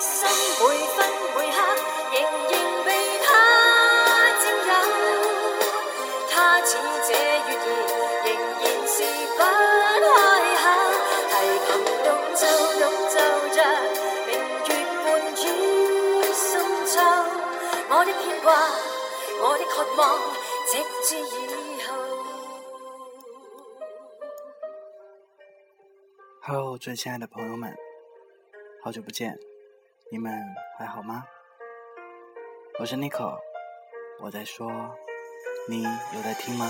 心每分每刻仍然被他占有。他似这月儿，仍然是不开口，提琴独奏独奏着明月伴雨深秋。我的牵挂，我的渴望，直至以后。Hello，最亲爱的朋友们，好久不见，你们还好吗？我是 Nico，我在说，你有在听吗？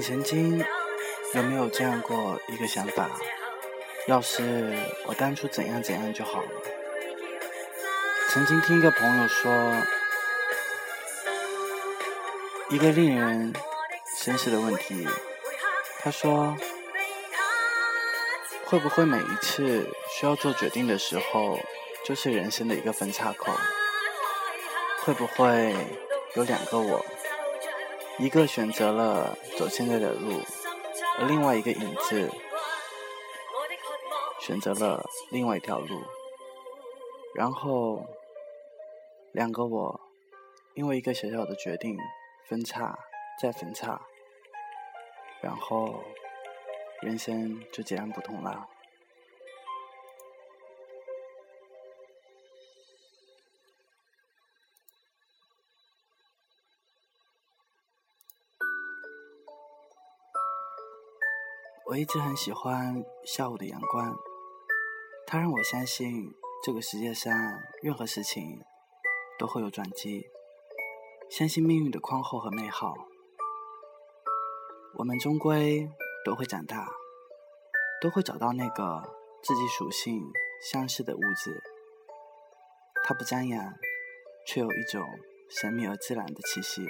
你曾经有没有这样过一个想法？要是我当初怎样怎样就好了。曾经听一个朋友说，一个令人深思的问题。他说，会不会每一次需要做决定的时候，就是人生的一个分岔口？会不会有两个我？一个选择了走现在的路，而另外一个影子选择了另外一条路，然后两个我因为一个小小的决定分岔再分岔，然后人生就截然不同了。我一直很喜欢下午的阳光，它让我相信这个世界上任何事情都会有转机，相信命运的宽厚和美好。我们终归都会长大，都会找到那个自己属性相似的屋子。它不张扬，却有一种神秘而自然的气息，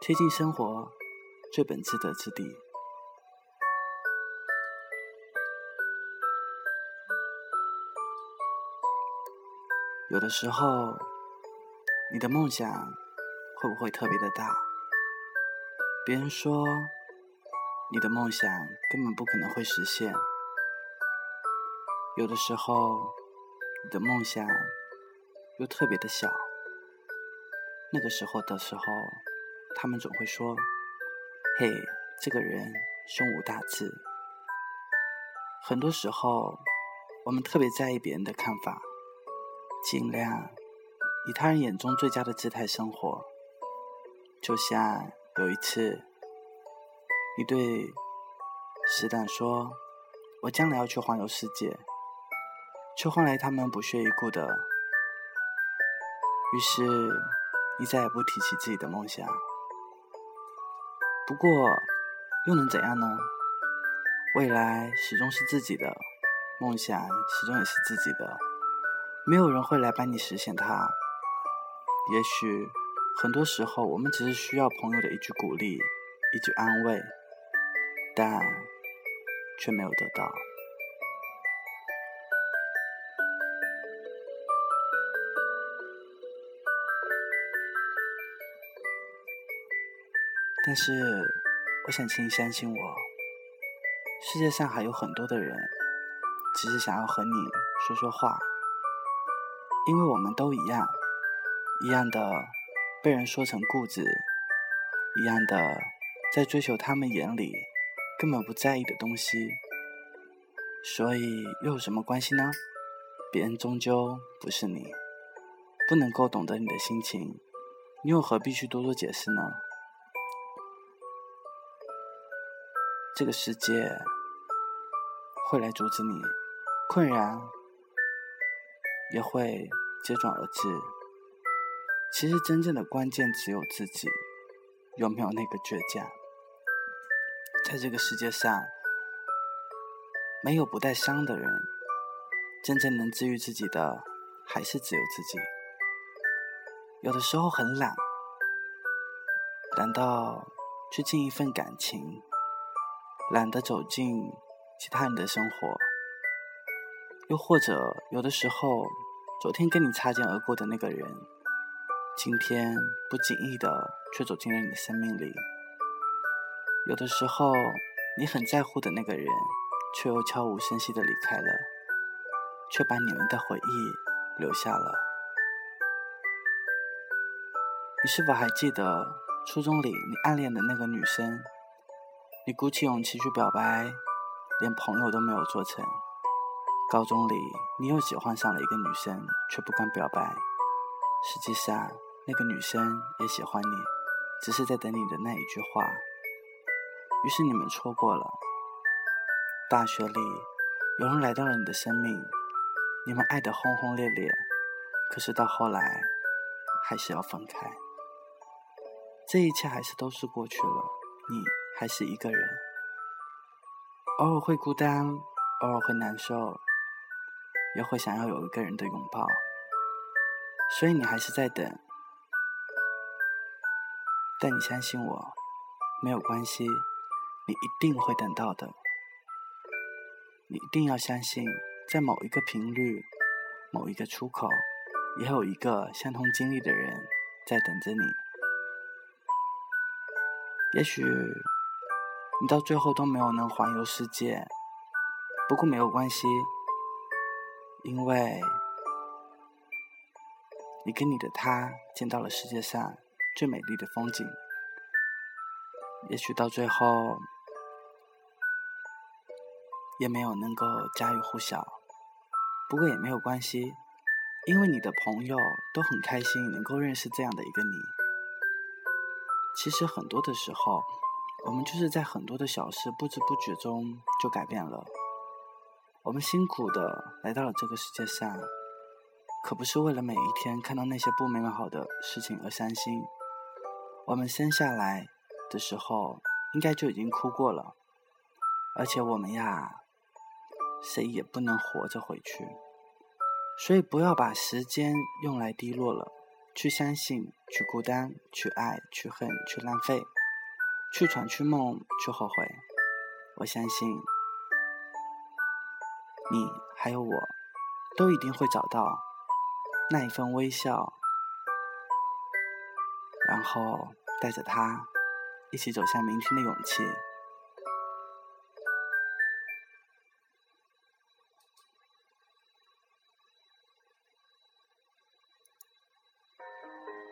贴近生活最本质的质地。有的时候，你的梦想会不会特别的大？别人说你的梦想根本不可能会实现。有的时候，你的梦想又特别的小。那个时候的时候，他们总会说：“嘿，这个人胸无大志。”很多时候，我们特别在意别人的看法。尽量以他人眼中最佳的姿态生活，就像有一次，你对死黨說：“我将来要去环游世界。”却换来他们不屑一顾的。于是你再也不提起自己的梦想。不过又能怎样呢？未来始终是自己的，梦想始终也是自己的。没有人会来帮你实现它。也许很多时候，我们只是需要朋友的一句鼓励，一句安慰，但却没有得到。但是，我想请你相信我，世界上还有很多的人，只是想要和你说说话。因为我们都一样，一样的被人说成固执，一样的在追求他们眼里根本不在意的东西，所以又有什么关系呢？别人终究不是你，不能够懂得你的心情，你又何必去多做解释呢？这个世界会来阻止你，困擾。也会接踵而至。其实真正的关键只有自己有没有那个倔强。在这个世界上，没有不带伤的人。真正能治愈自己的，还是只有自己。有的时候很懒，懒到去尽一份感情，懒得走进其他人的生活。又或者，有的时候，昨天跟你擦肩而过的那个人，今天不经意的却走进了你的生命里。有的时候，你很在乎的那个人，却又悄无声息的离开了，却把你们的回忆留下了。你是否还记得初中里你暗恋的那个女生？你鼓起勇气去表白，连朋友都没有做成。高中里你又喜欢上了一个女生，却不敢表白。实际上，那个女生也喜欢你，只是在等你的那一句话。于是你们错过了。大学里，有人来到了你的生命，你们爱得轰轰烈烈，可是到后来，还是要分开。这一切还是都是过去了，你还是一个人，偶尔会孤单，偶尔会难受，也会想要有一个人的拥抱，所以你还是在等。但你相信我，没有关系。你一定会等到的。你一定要相信，在某一个频率、某一个出口，也有一个相同经历的人在等着你。也许你到最后都没有能环游世界，不过没有关系，因为你跟你的他见到了世界上最美丽的风景。也许到最后。也没有能够家喻户晓，不过也没有关系，因为你的朋友都很开心能够认识这样的一个你。其实很多的时候，我们就是在很多的小事不知不觉中就改变了。我们辛苦的来到了这个世界上，可不是为了每一天看到那些不美好的事情而伤心。我们生下来的时候，应该就已经哭过了，而且我们呀。谁也不能活着回去，所以不要把时间用来低落了。去相信，去孤单，去爱，去恨，去浪费，去闯，去梦，去后悔。我相信，你还有我，都一定会找到那一份微笑，然后带着它一起走向明天的勇气。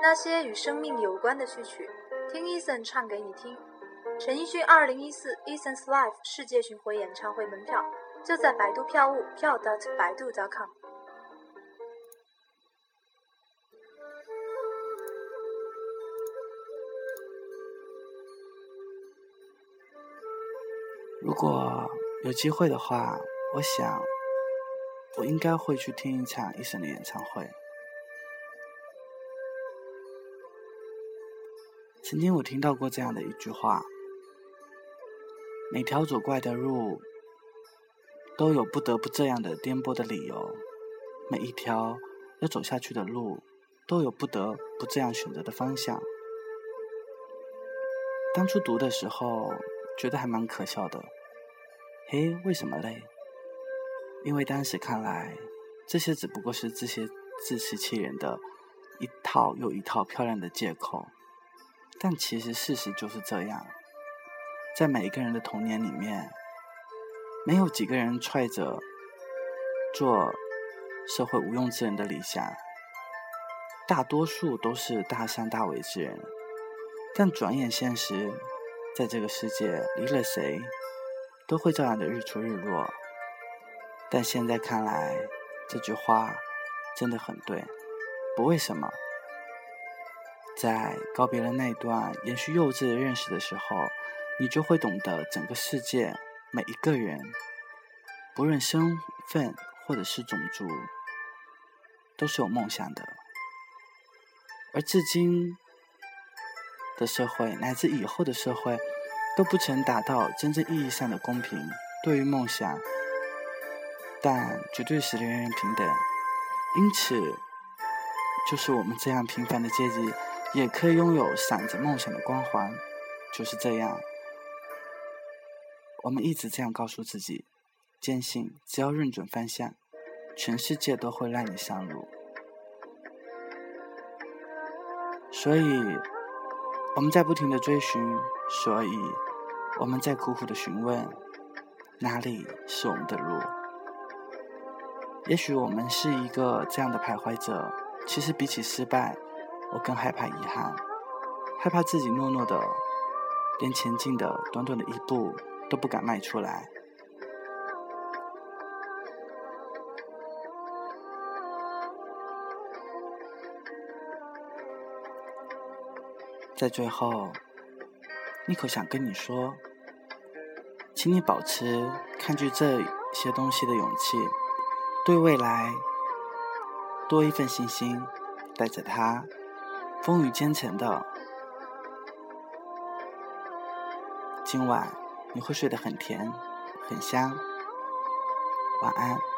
那些与生命有关的序曲，听 Eason 唱给你听。陈奕迅二零一四 Eason's Life 世界巡回演唱会门票就在百度票务票 dot 百度 dot com。如果有机会的话，我想我应该会去听一场 Eason 的演唱会。曾经我听到过这样的一句话：每条走过的路，都有不得不这样的颠簸的理由；每一条要走下去的路，都有不得不这样选择的方向。当初读的时候，觉得还蛮可笑的。嘿，为什么嘞？因为当时看来，这些只不过是这些自欺欺人的一套又一套漂亮的借口。但其实事实就是这样，在每一个人的童年里面，没有几个人揣着做社会无用之人的理想，大多数都是大善大为之人。但转眼现实，在这个世界，离了谁，都会照样的日出日落。但现在看来，这句话真的很对，不为什么。在告别了那段延续幼稚的认识的时候，你就会懂得整个世界每一个人，不论身份或者是种族，都是有梦想的。而至今的社会乃至以后的社会，都不曾达到真正意义上的公平。对于梦想，但绝对是人人平等。因此，就是我们这样平凡的阶级，也可以拥有闪着梦想的光环。就是这样，我们一直这样告诉自己，坚信只要认准方向，全世界都会让你上路。所以，我们在不停的追寻，所以我们在苦苦的询问，哪里是我们的路？也许我们是一个这样的徘徊者。其实比起失败，我更害怕遗憾，害怕自己懦弱的，连前进的短短的一步都不敢迈出来。在最后，妮可想跟你说，请你保持抗拒这些东西的勇气，对未来多一份信心，带着它，风雨兼程的，今晚你会睡得很甜，很香。晚安。